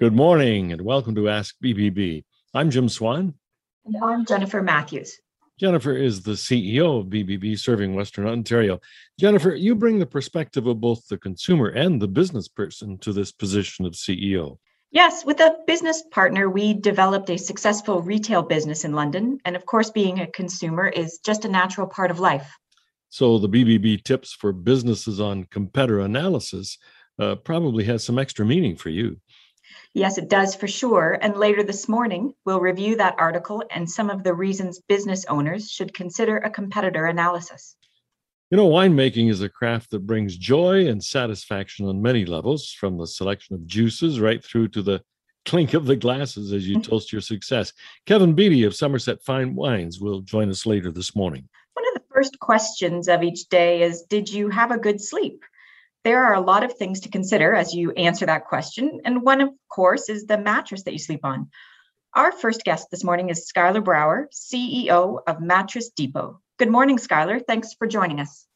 Good morning and welcome to Ask BBB. I'm Jim Swan. And I'm Jennifer Matthews. Jennifer is the CEO of BBB serving Western Ontario. Jennifer, you bring the perspective of both the consumer and the business person to this position of CEO. Yes, with a business partner, we developed a successful retail business in London. And of course, being a consumer is just a natural part of life. So, the BBB tips for businesses on competitor analysis uh, probably has some extra meaning for you. Yes, it does for sure. And later this morning, we'll review that article and some of the reasons business owners should consider a competitor analysis. You know, winemaking is a craft that brings joy and satisfaction on many levels, from the selection of juices right through to the clink of the glasses as you mm-hmm. toast your success. Kevin Beatty of Somerset Fine Wines will join us later this morning. One of the first questions of each day is Did you have a good sleep? There are a lot of things to consider as you answer that question. And one, of course, is the mattress that you sleep on. Our first guest this morning is Skylar Brower, CEO of Mattress Depot. Good morning, Skylar. Thanks for joining us.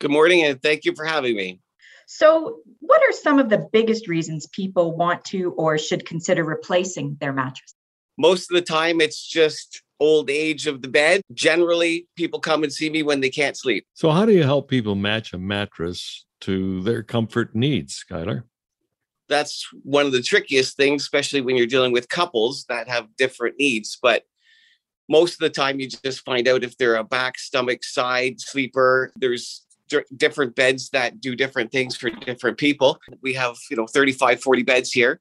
Good morning, and thank you for having me. So, what are some of the biggest reasons people want to or should consider replacing their mattress? Most of the time, it's just old age of the bed. Generally, people come and see me when they can't sleep. So, how do you help people match a mattress to their comfort needs, Skylar? That's one of the trickiest things, especially when you're dealing with couples that have different needs. But most of the time, you just find out if they're a back, stomach, side sleeper. There's d- different beds that do different things for different people. We have, you know, 35, 40 beds here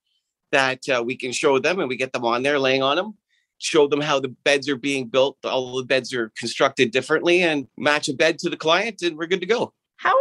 that uh, we can show them and we get them on there laying on them show them how the beds are being built all the beds are constructed differently and match a bed to the client and we're good to go how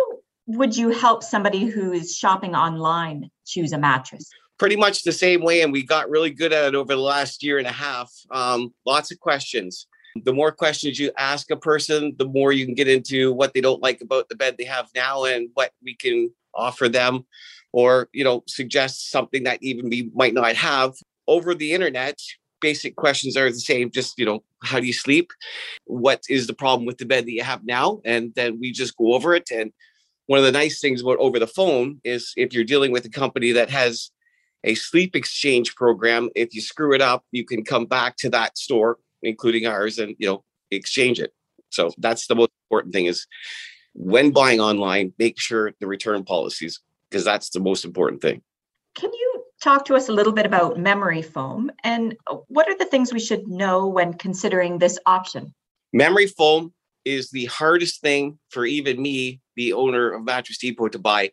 would you help somebody who is shopping online choose a mattress? Pretty much the same way, and we got really good at it over the last year and a half. Um, lots of questions. The more questions you ask a person, the more you can get into what they don't like about the bed they have now and what we can offer them, or you know, suggest something that even we might not have. Over the internet, basic questions are the same. Just you know, how do you sleep? What is the problem with the bed that you have now? And then we just go over it and one of the nice things about over the phone is if you're dealing with a company that has a sleep exchange program, if you screw it up, you can come back to that store, including ours, and you know exchange it. So that's the most important thing is when buying online, make sure the return policies because that's the most important thing. Can you talk to us a little bit about memory foam and what are the things we should know when considering this option? Memory foam is the hardest thing for even me, the owner of Mattress Depot, to buy.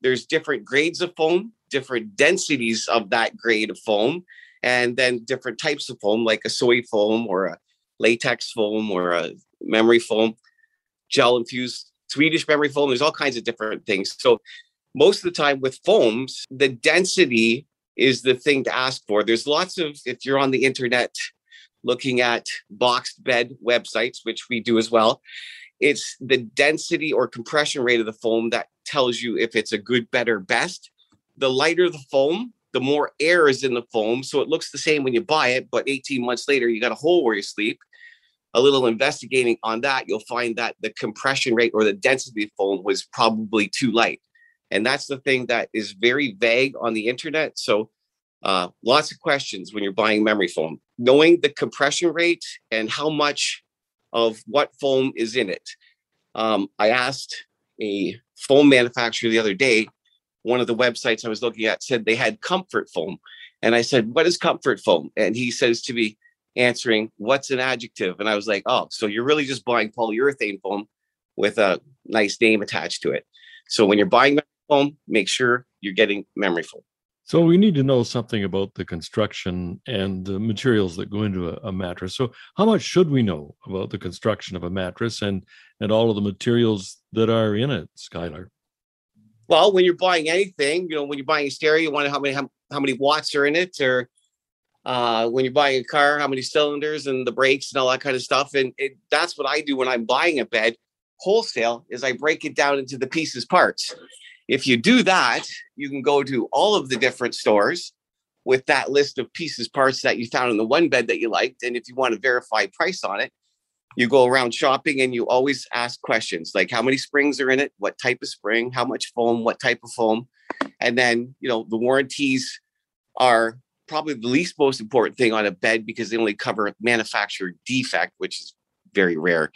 There's different grades of foam, different densities of that grade of foam, and then different types of foam, like a soy foam or a latex foam or a memory foam, gel infused Swedish memory foam. There's all kinds of different things. So most of the time with foams, the density is the thing to ask for. There's lots of, if you're on the internet, looking at boxed bed websites, which we do as well. It's the density or compression rate of the foam that tells you if it's a good, better, best. The lighter the foam, the more air is in the foam. So it looks the same when you buy it, but 18 months later, you got a hole where you sleep. A little investigating on that, you'll find that the compression rate or the density of foam was probably too light. And that's the thing that is very vague on the internet. So uh, lots of questions when you're buying memory foam. Knowing the compression rate and how much of what foam is in it. Um, I asked a foam manufacturer the other day, one of the websites I was looking at said they had comfort foam. And I said, What is comfort foam? And he says to me, answering, What's an adjective? And I was like, Oh, so you're really just buying polyurethane foam with a nice name attached to it. So when you're buying foam, make sure you're getting memory foam. So we need to know something about the construction and the materials that go into a, a, mattress. So how much should we know about the construction of a mattress and and all of the materials that are in it, Skylar? Well, when you're buying anything, you know, when you're buying a stereo, you want to know how many how, how many watts are in it, or uh, when you're buying a car, how many cylinders and the brakes and all that kind of stuff. And it, that's what I do when I'm buying a bed wholesale. Is I break it down into the pieces parts. If you do that, you can go to all of the different stores with that list of pieces, parts that you found in the one bed that you liked. And if you want to verify price on it, you go around shopping and you always ask questions like how many springs are in it, what type of spring, how much foam, what type of foam. And then, you know, the warranties are probably the least most important thing on a bed because they only cover manufacturer defect, which is very rare.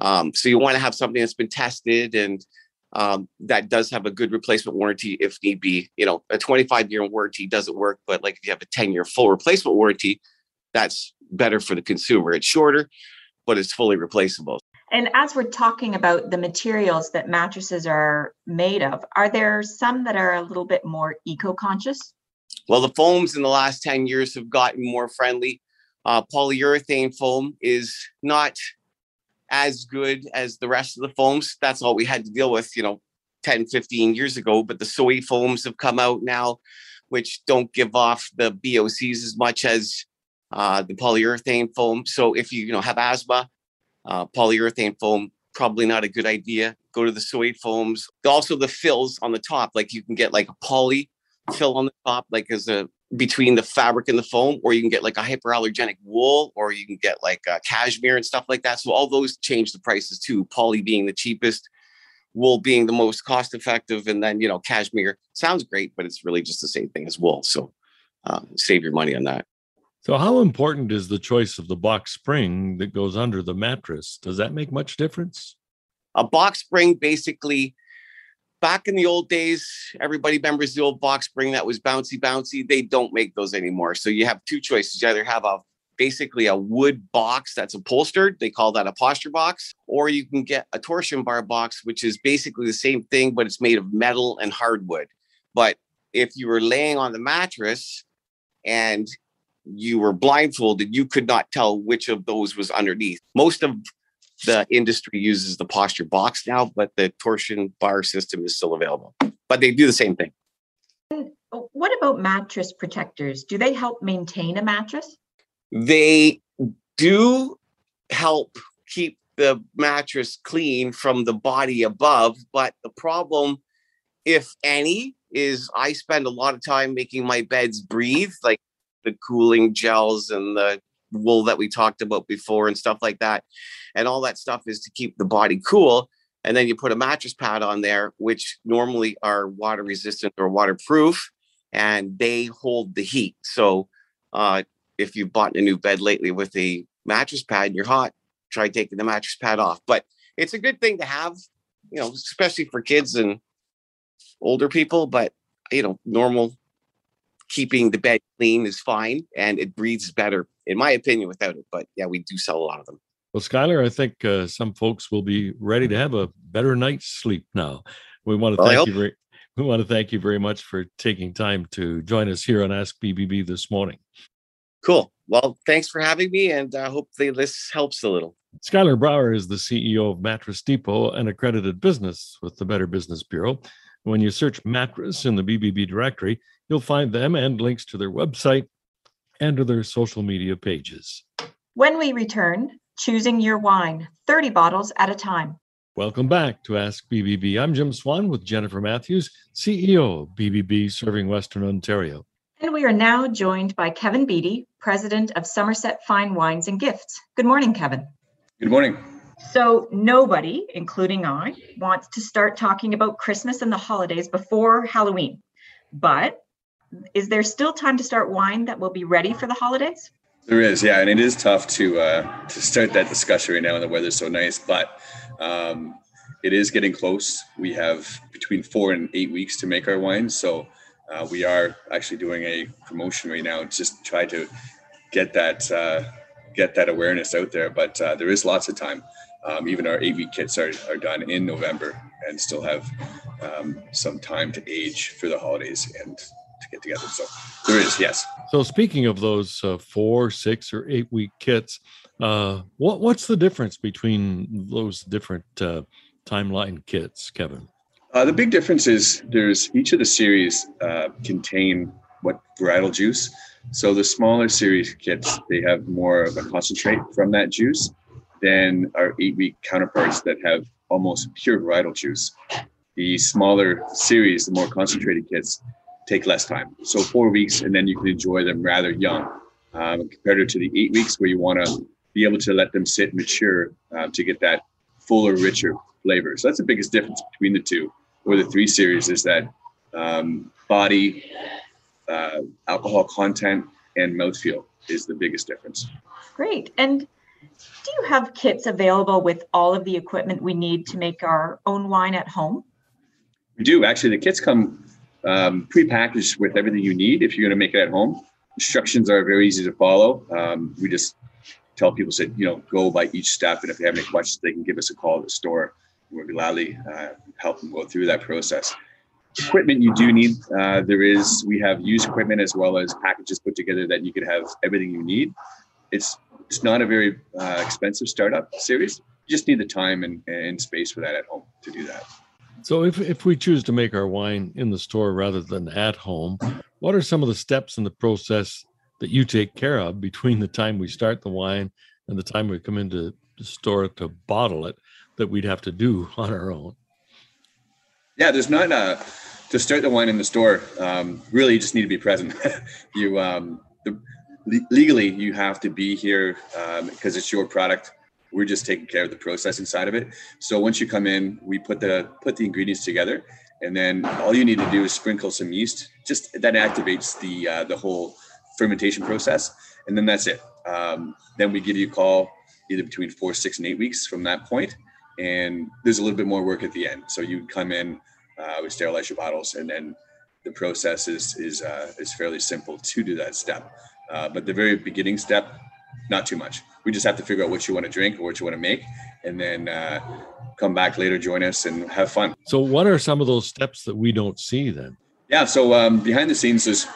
Um, so you want to have something that's been tested and um, that does have a good replacement warranty if need be. You know, a 25 year warranty doesn't work, but like if you have a 10 year full replacement warranty, that's better for the consumer. It's shorter, but it's fully replaceable. And as we're talking about the materials that mattresses are made of, are there some that are a little bit more eco conscious? Well, the foams in the last 10 years have gotten more friendly. Uh, polyurethane foam is not as good as the rest of the foams. That's all we had to deal with, you know, 10, 15 years ago. But the soy foams have come out now, which don't give off the VOCs as much as uh, the polyurethane foam. So if you, you know, have asthma, uh, polyurethane foam, probably not a good idea. Go to the soy foams. Also the fills on the top, like you can get like a poly fill on the top, like as a between the fabric and the foam, or you can get like a hyperallergenic wool, or you can get like a cashmere and stuff like that. So all those change the prices too. Poly being the cheapest, wool being the most cost effective, and then you know cashmere sounds great, but it's really just the same thing as wool. So uh, save your money on that. So how important is the choice of the box spring that goes under the mattress? Does that make much difference? A box spring basically back in the old days, everybody remembers the old box spring that was bouncy, bouncy. They don't make those anymore. So you have two choices. You either have a basically a wood box that's upholstered. They call that a posture box. Or you can get a torsion bar box, which is basically the same thing, but it's made of metal and hardwood. But if you were laying on the mattress and you were blindfolded, you could not tell which of those was underneath. Most of the industry uses the posture box now, but the torsion bar system is still available. But they do the same thing. Uh, what about mattress protectors? Do they help maintain a mattress? They do help keep the mattress clean from the body above, but the problem, if any, is I spend a lot of time making my beds breathe, like the cooling gels and the wool that we talked about before and stuff like that. And all that stuff is to keep the body cool. And then you put a mattress pad on there, which normally are water resistant or waterproof, and they hold the heat. So uh, if you bought a new bed lately with a mattress pad and you're hot, try taking the mattress pad off. But it's a good thing to have, you know, especially for kids and older people. But you know, normal keeping the bed clean is fine and it breathes better, in my opinion, without it. But yeah, we do sell a lot of them. Well, Skylar, I think uh, some folks will be ready to have a better night's sleep now. We want to well, thank you very, we want to thank you very much for taking time to join us here on Ask BBB this morning. Cool. Well, thanks for having me, and I uh, hope this helps a little. Skylar Brower is the CEO of Mattress Depot, an accredited business with the Better Business Bureau. When you search mattress in the BBB directory, you'll find them and links to their website and to their social media pages. When we return, choosing your wine, 30 bottles at a time. Welcome back to Ask BBB. I'm Jim Swan with Jennifer Matthews, CEO of BBB Serving Western Ontario. And we are now joined by Kevin Beatty, President of Somerset Fine Wines and Gifts. Good morning, Kevin. Good morning. So, nobody, including I, wants to start talking about Christmas and the holidays before Halloween. But is there still time to start wine that will be ready for the holidays? There is, yeah, and it is tough to uh, to start that discussion right now when the weather's so nice. But um, it is getting close. We have between four and eight weeks to make our wine, so uh, we are actually doing a promotion right now, just try to get that uh, get that awareness out there. But uh, there is lots of time. Um, even our eight week kits are, are done in November and still have um, some time to age for the holidays and to get together. So there is, yes. So speaking of those uh, four, six, or eight week kits, uh, what what's the difference between those different uh, timeline kits, Kevin? Uh, the big difference is there's each of the series uh, contain what varietal juice. So the smaller series kits they have more of a concentrate from that juice than our eight week counterparts that have almost pure varietal juice. The smaller series, the more concentrated kits, take less time. So four weeks, and then you can enjoy them rather young, um, compared to the eight weeks where you want to be able to let them sit mature uh, to get that fuller, richer flavor. So that's the biggest difference between the two, or the three series, is that um, body, uh, alcohol content and mouthfeel is the biggest difference. Great. And do you have kits available with all of the equipment we need to make our own wine at home? We do. Actually, the kits come um, pre-packaged with everything you need if you're going to make it at home. Instructions are very easy to follow. Um, we just tell people, say, you know, go by each step, and if they have any questions, they can give us a call at the store. We'll gladly uh, help them go through that process. Equipment you do need. Uh, there is. We have used equipment as well as packages put together that you could have everything you need. It's it's not a very uh, expensive startup series. You just need the time and, and space for that at home to do that. So, if, if we choose to make our wine in the store rather than at home, what are some of the steps in the process that you take care of between the time we start the wine and the time we come into the store to bottle it that we'd have to do on our own? Yeah, there's not a uh, to start the wine in the store. Um, really, you just need to be present. you um, the, legally you have to be here because um, it's your product we're just taking care of the processing side of it. So once you come in we put the put the ingredients together and then all you need to do is sprinkle some yeast. Just that activates the uh, the whole fermentation process and then that's it. Um, then we give you a call either between four six and eight weeks from that point and there's a little bit more work at the end. So you come in uh, we sterilize your bottles and then the process is is uh, is fairly simple to do that step. Uh, but the very beginning step, not too much. We just have to figure out what you want to drink or what you want to make, and then uh, come back later, join us, and have fun. So, what are some of those steps that we don't see then? Yeah, so um, behind the scenes, there's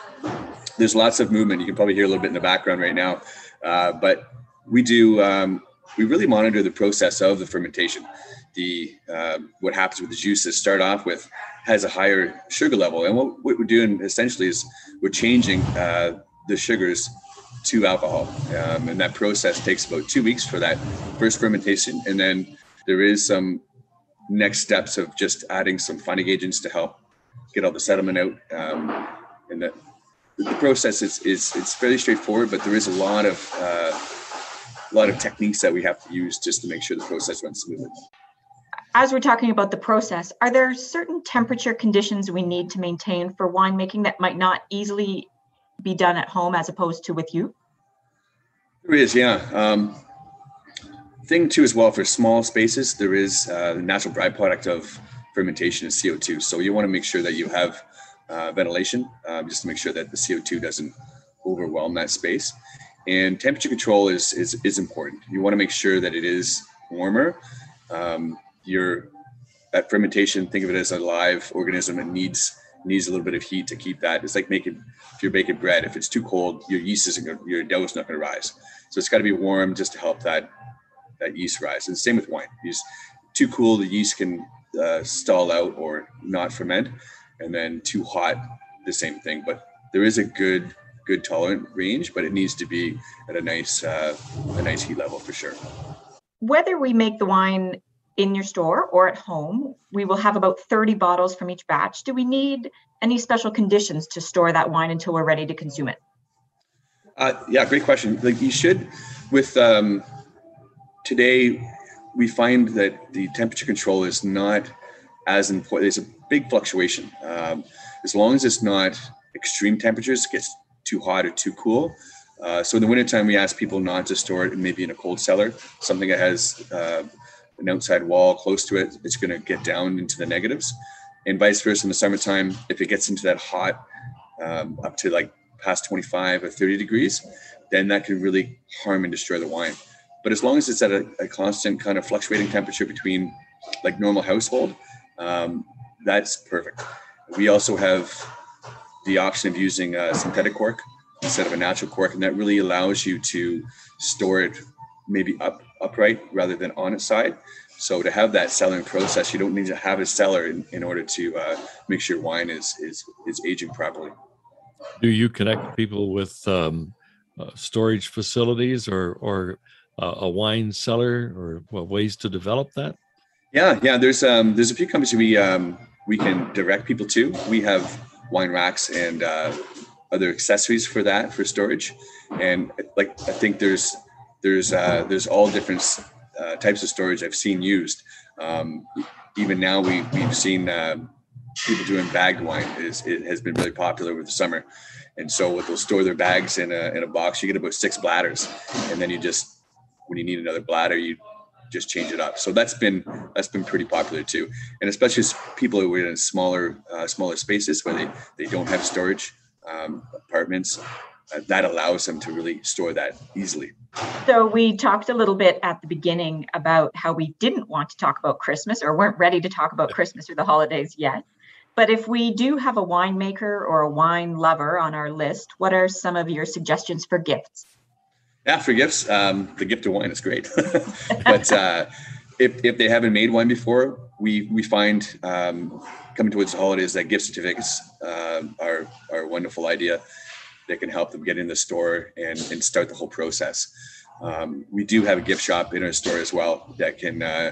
there's lots of movement. You can probably hear a little bit in the background right now, uh, but we do um, we really monitor the process of the fermentation. The uh, what happens with the juices start off with has a higher sugar level, and what, what we're doing essentially is we're changing uh, the sugars to alcohol. Um, and that process takes about two weeks for that first fermentation. And then there is some next steps of just adding some fining agents to help get all the sediment out. Um, and that the process is, is it's fairly straightforward, but there is a lot of uh, a lot of techniques that we have to use just to make sure the process runs smoothly. As we're talking about the process, are there certain temperature conditions we need to maintain for winemaking that might not easily be done at home as opposed to with you? There is, yeah. Um, thing too, as well, for small spaces, there is uh, the natural byproduct of fermentation is CO2. So you want to make sure that you have uh, ventilation, uh, just to make sure that the CO2 doesn't overwhelm that space. And temperature control is is is important. You want to make sure that it is warmer. Um, your that fermentation, think of it as a live organism. It needs needs a little bit of heat to keep that. It's like making if you're baking bread. If it's too cold, your yeast isn't going your dough is not going to rise. So it's got to be warm just to help that that yeast rise. And same with wine. Use too cool, the yeast can uh, stall out or not ferment, and then too hot, the same thing. But there is a good good tolerant range, but it needs to be at a nice uh, a nice heat level for sure. Whether we make the wine in your store or at home. We will have about 30 bottles from each batch. Do we need any special conditions to store that wine until we're ready to consume it? Uh, yeah, great question. Like you should, with um, today, we find that the temperature control is not as important. There's a big fluctuation. Um, as long as it's not extreme temperatures, gets too hot or too cool. Uh, so in the wintertime, we ask people not to store it maybe in a cold cellar, something that has uh, an outside wall close to it, it's going to get down into the negatives. And vice versa in the summertime, if it gets into that hot, um, up to like past 25 or 30 degrees, then that can really harm and destroy the wine. But as long as it's at a, a constant kind of fluctuating temperature between like normal household, um, that's perfect. We also have the option of using a synthetic cork instead of a natural cork, and that really allows you to store it maybe up upright rather than on its side. So to have that cellaring process, you don't need to have a cellar in, in order to uh, make sure wine is, is is aging properly. Do you connect people with um, uh, storage facilities or or uh, a wine cellar or well, ways to develop that? Yeah, yeah. There's um, there's a few companies we um, we can direct people to. We have wine racks and uh, other accessories for that for storage, and like I think there's there's uh, there's all different uh, types of storage I've seen used. Um, even now, we we've seen uh, people doing bagged wine is it has been really popular over the summer, And so what they'll store their bags in a, in a box, you get about six bladders. And then you just, when you need another bladder, you just change it up. So that's been, that's been pretty popular too. And especially people who are in smaller, uh, smaller spaces where they, they don't have storage um, apartments, that allows them to really store that easily. So we talked a little bit at the beginning about how we didn't want to talk about Christmas or weren't ready to talk about Christmas or the holidays yet. But if we do have a winemaker or a wine lover on our list, what are some of your suggestions for gifts? Yeah, for gifts, um, the gift of wine is great. but uh, if, if they haven't made wine before, we we find um, coming towards the holidays that gift certificates uh, are are a wonderful idea that can help them get in the store and, and start the whole process. Um, we do have a gift shop in our store as well that can uh,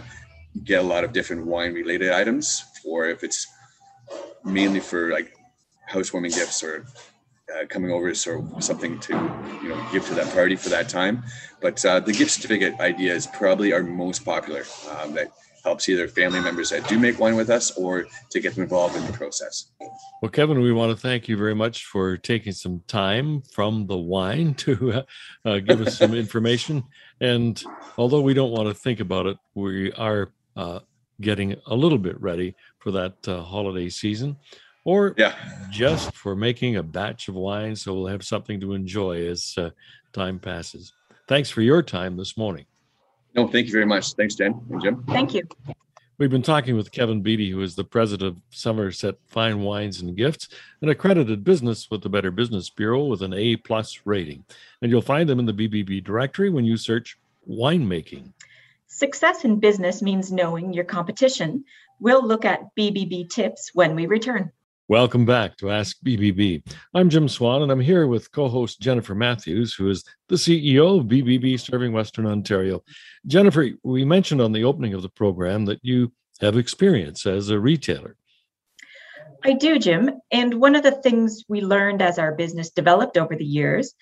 get a lot of different wine related items for if it's mainly for like housewarming gifts or uh, coming over or something to you know give to that party for that time. But uh, the gift certificate idea is probably our most popular. Um, that helps either family members that do make wine with us or to get them involved in the process. Well, Kevin, we want to thank you very much for taking some time from the wine to uh, uh, give us some information. And although we don't want to think about it, we are uh, getting a little bit ready for that uh, holiday season or yeah. just for making a batch of wine so we'll have something to enjoy as uh, time passes. Thanks for your time this morning. No, thank you very much. Thanks, Jen and Jim. Thank you. We've been talking with Kevin Beatty, who is the president of Somerset Fine Wines and Gifts, an accredited business with the Better Business Bureau with an A plus rating. And you'll find them in the BBB directory when you search winemaking. Success in business means knowing your competition. We'll look at BBB tips when we return. Welcome back to Ask BBB. I'm Jim Swan, and I'm here with co host Jennifer Matthews, who is the CEO of BBB Serving Western Ontario. Jennifer, we mentioned on the opening of the program that you have experience as a retailer. I do, Jim. And one of the things we learned as our business developed over the years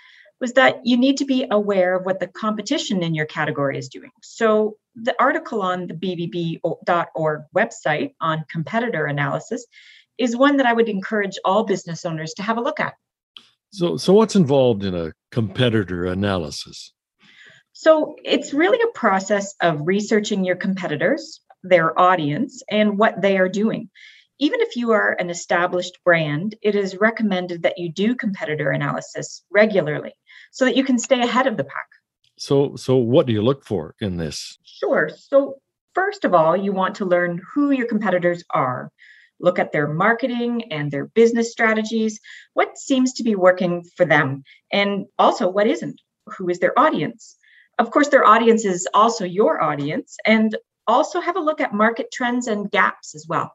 was that you need to be aware of what the competition in your category is doing. So, the article on the BBB.org website on competitor analysis is one that I would encourage all business owners to have a look at. So, so what's involved in a competitor analysis? So, it's really a process of researching your competitors, their audience, and what they are doing. Even if you are an established brand, it is recommended that you do competitor analysis regularly so that you can stay ahead of the pack. So, so what do you look for in this? Sure. So, first of all, you want to learn who your competitors are look at their marketing and their business strategies, what seems to be working for them, and also what isn't, who is their audience. Of course, their audience is also your audience, and also have a look at market trends and gaps as well.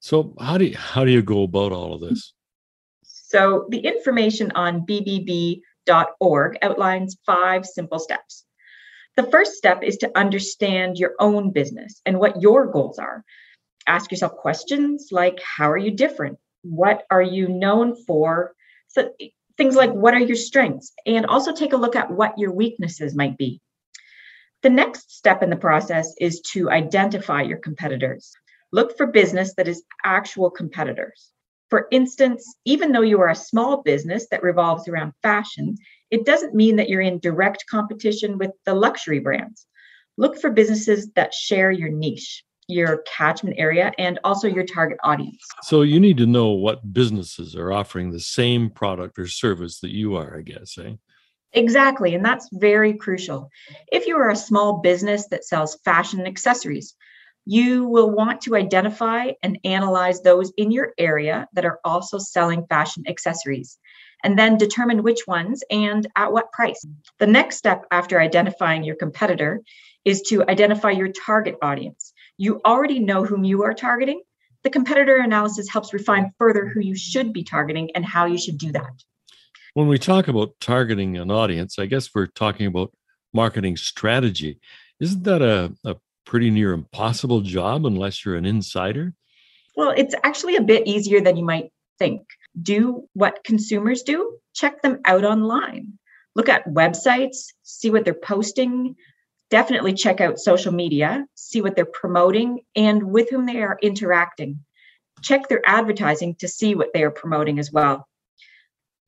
So, how do you, how do you go about all of this? So, the information on bbb.org outlines five simple steps. The first step is to understand your own business and what your goals are ask yourself questions like how are you different? What are you known for? So things like what are your strengths? And also take a look at what your weaknesses might be. The next step in the process is to identify your competitors. Look for business that is actual competitors. For instance even though you are a small business that revolves around fashion it doesn't mean that you're in direct competition with the luxury brands. Look for businesses that share your niche your catchment area and also your target audience. So you need to know what businesses are offering the same product or service that you are, I guess, eh? Exactly. And that's very crucial. If you are a small business that sells fashion accessories, you will want to identify and analyze those in your area that are also selling fashion accessories, and then determine which ones and at what price. The next step after identifying your competitor is to identify your target audience you already know whom you are targeting. The competitor analysis helps refine further who you should be targeting and how you should do that. When we talk about targeting an audience, I guess we're talking about marketing strategy. Isn't that a, a pretty near impossible job unless you're an insider? Well, it's actually a bit easier than you might think. Do what consumers do, check them out online. Look at websites, see what they're posting, definitely check out social media, see what they're promoting and with whom they are interacting. Check their advertising to see what they are promoting as well.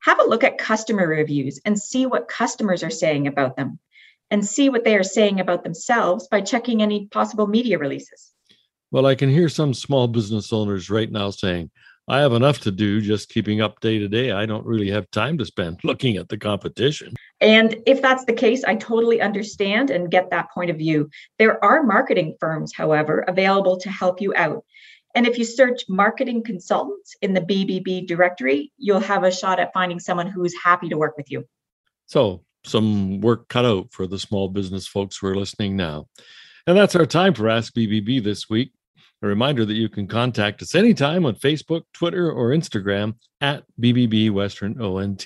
Have a look at customer reviews and see what customers are saying about them, and see what they are saying about themselves by checking any possible media releases. Well, I can hear some small business owners right now saying, I have enough to do just keeping up day to day. I don't really have time to spend looking at the competition. And if that's the case, I totally understand and get that point of view. There are marketing firms, however, available to help you out. And if you search marketing consultants in the BBB directory, you'll have a shot at finding someone who's happy to work with you. So, some work cut out for the small business folks who are listening now. And that's our time for Ask BBB this week. A reminder that you can contact us anytime on Facebook, Twitter, or Instagram at BBB Western ONT.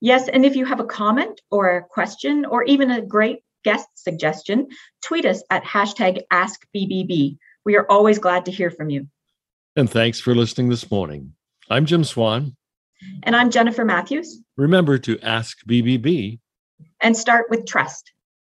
Yes, and if you have a comment or a question or even a great guest suggestion, tweet us at hashtag AskBBB. We are always glad to hear from you. And thanks for listening this morning. I'm Jim Swan. And I'm Jennifer Matthews. Remember to ask BBB and start with trust.